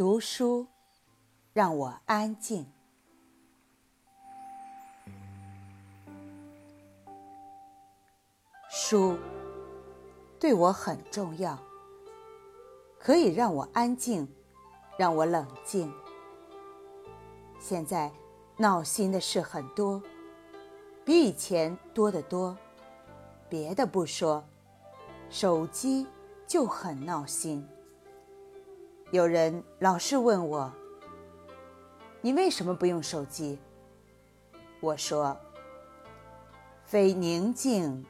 读书让我安静。书对我很重要，可以让我安静，让我冷静。现在闹心的事很多，比以前多得多。别的不说，手机就很闹心。有人老是问我：“你为什么不用手机？”我说：“非宁静，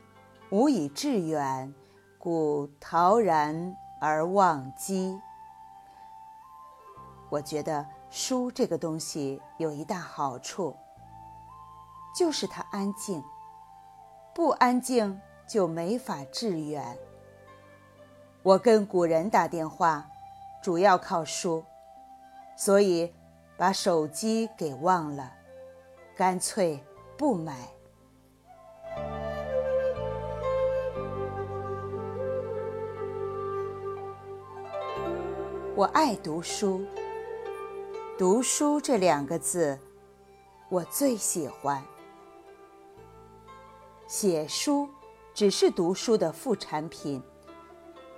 无以致远，故陶然而忘机。”我觉得书这个东西有一大好处，就是它安静。不安静就没法致远。我跟古人打电话。主要靠书，所以把手机给忘了，干脆不买。我爱读书，读书这两个字，我最喜欢。写书只是读书的副产品，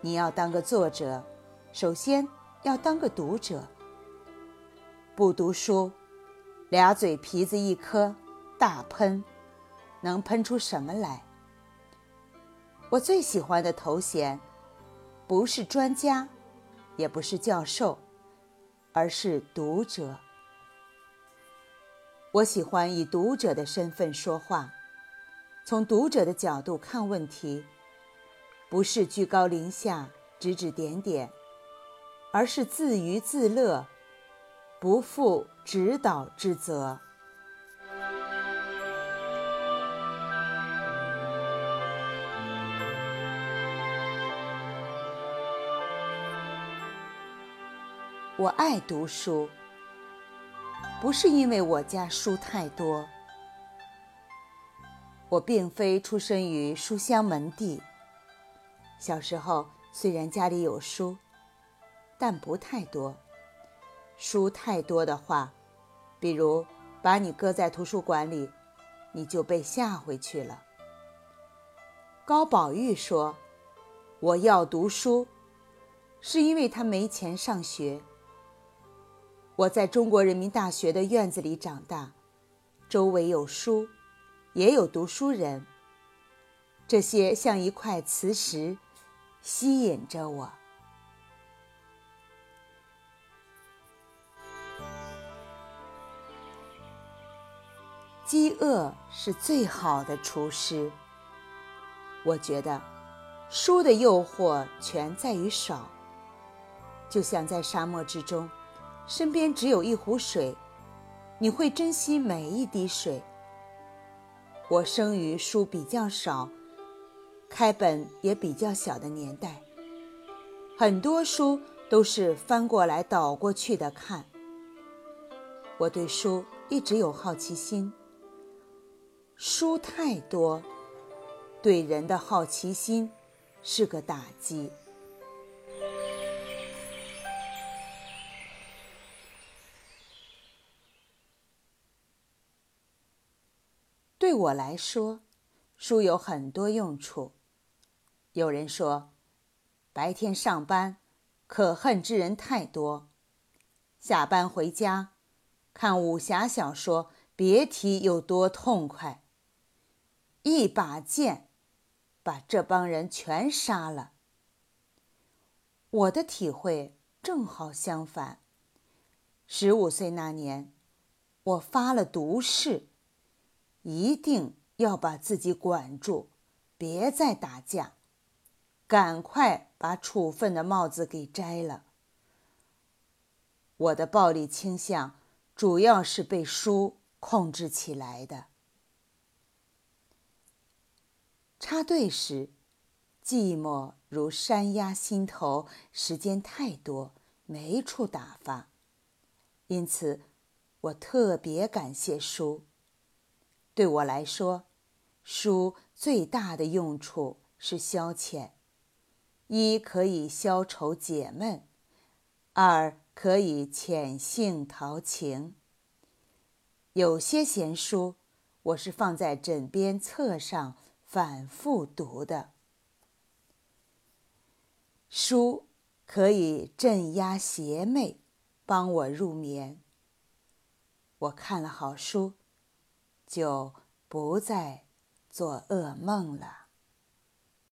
你要当个作者。首先要当个读者，不读书，俩嘴皮子一颗，大喷，能喷出什么来？我最喜欢的头衔，不是专家，也不是教授，而是读者。我喜欢以读者的身份说话，从读者的角度看问题，不是居高临下，指指点点。而是自娱自乐，不负指导之责。我爱读书，不是因为我家书太多。我并非出生于书香门第。小时候虽然家里有书。但不太多，书太多的话，比如把你搁在图书馆里，你就被吓回去了。高宝玉说：“我要读书，是因为他没钱上学。”我在中国人民大学的院子里长大，周围有书，也有读书人，这些像一块磁石，吸引着我。饥饿是最好的厨师。我觉得，书的诱惑全在于少。就像在沙漠之中，身边只有一壶水，你会珍惜每一滴水。我生于书比较少、开本也比较小的年代，很多书都是翻过来倒过去的看。我对书一直有好奇心。书太多，对人的好奇心是个打击。对我来说，书有很多用处。有人说，白天上班，可恨之人太多；下班回家，看武侠小说，别提有多痛快。一把剑，把这帮人全杀了。我的体会正好相反。十五岁那年，我发了毒誓，一定要把自己管住，别再打架，赶快把处分的帽子给摘了。我的暴力倾向主要是被书控制起来的。插队时，寂寞如山压心头，时间太多，没处打发。因此，我特别感谢书。对我来说，书最大的用处是消遣：一可以消愁解闷，二可以遣性陶情。有些闲书，我是放在枕边册上反复读的。书可以镇压邪魅，帮我入眠。我看了好书，就不再做噩梦了。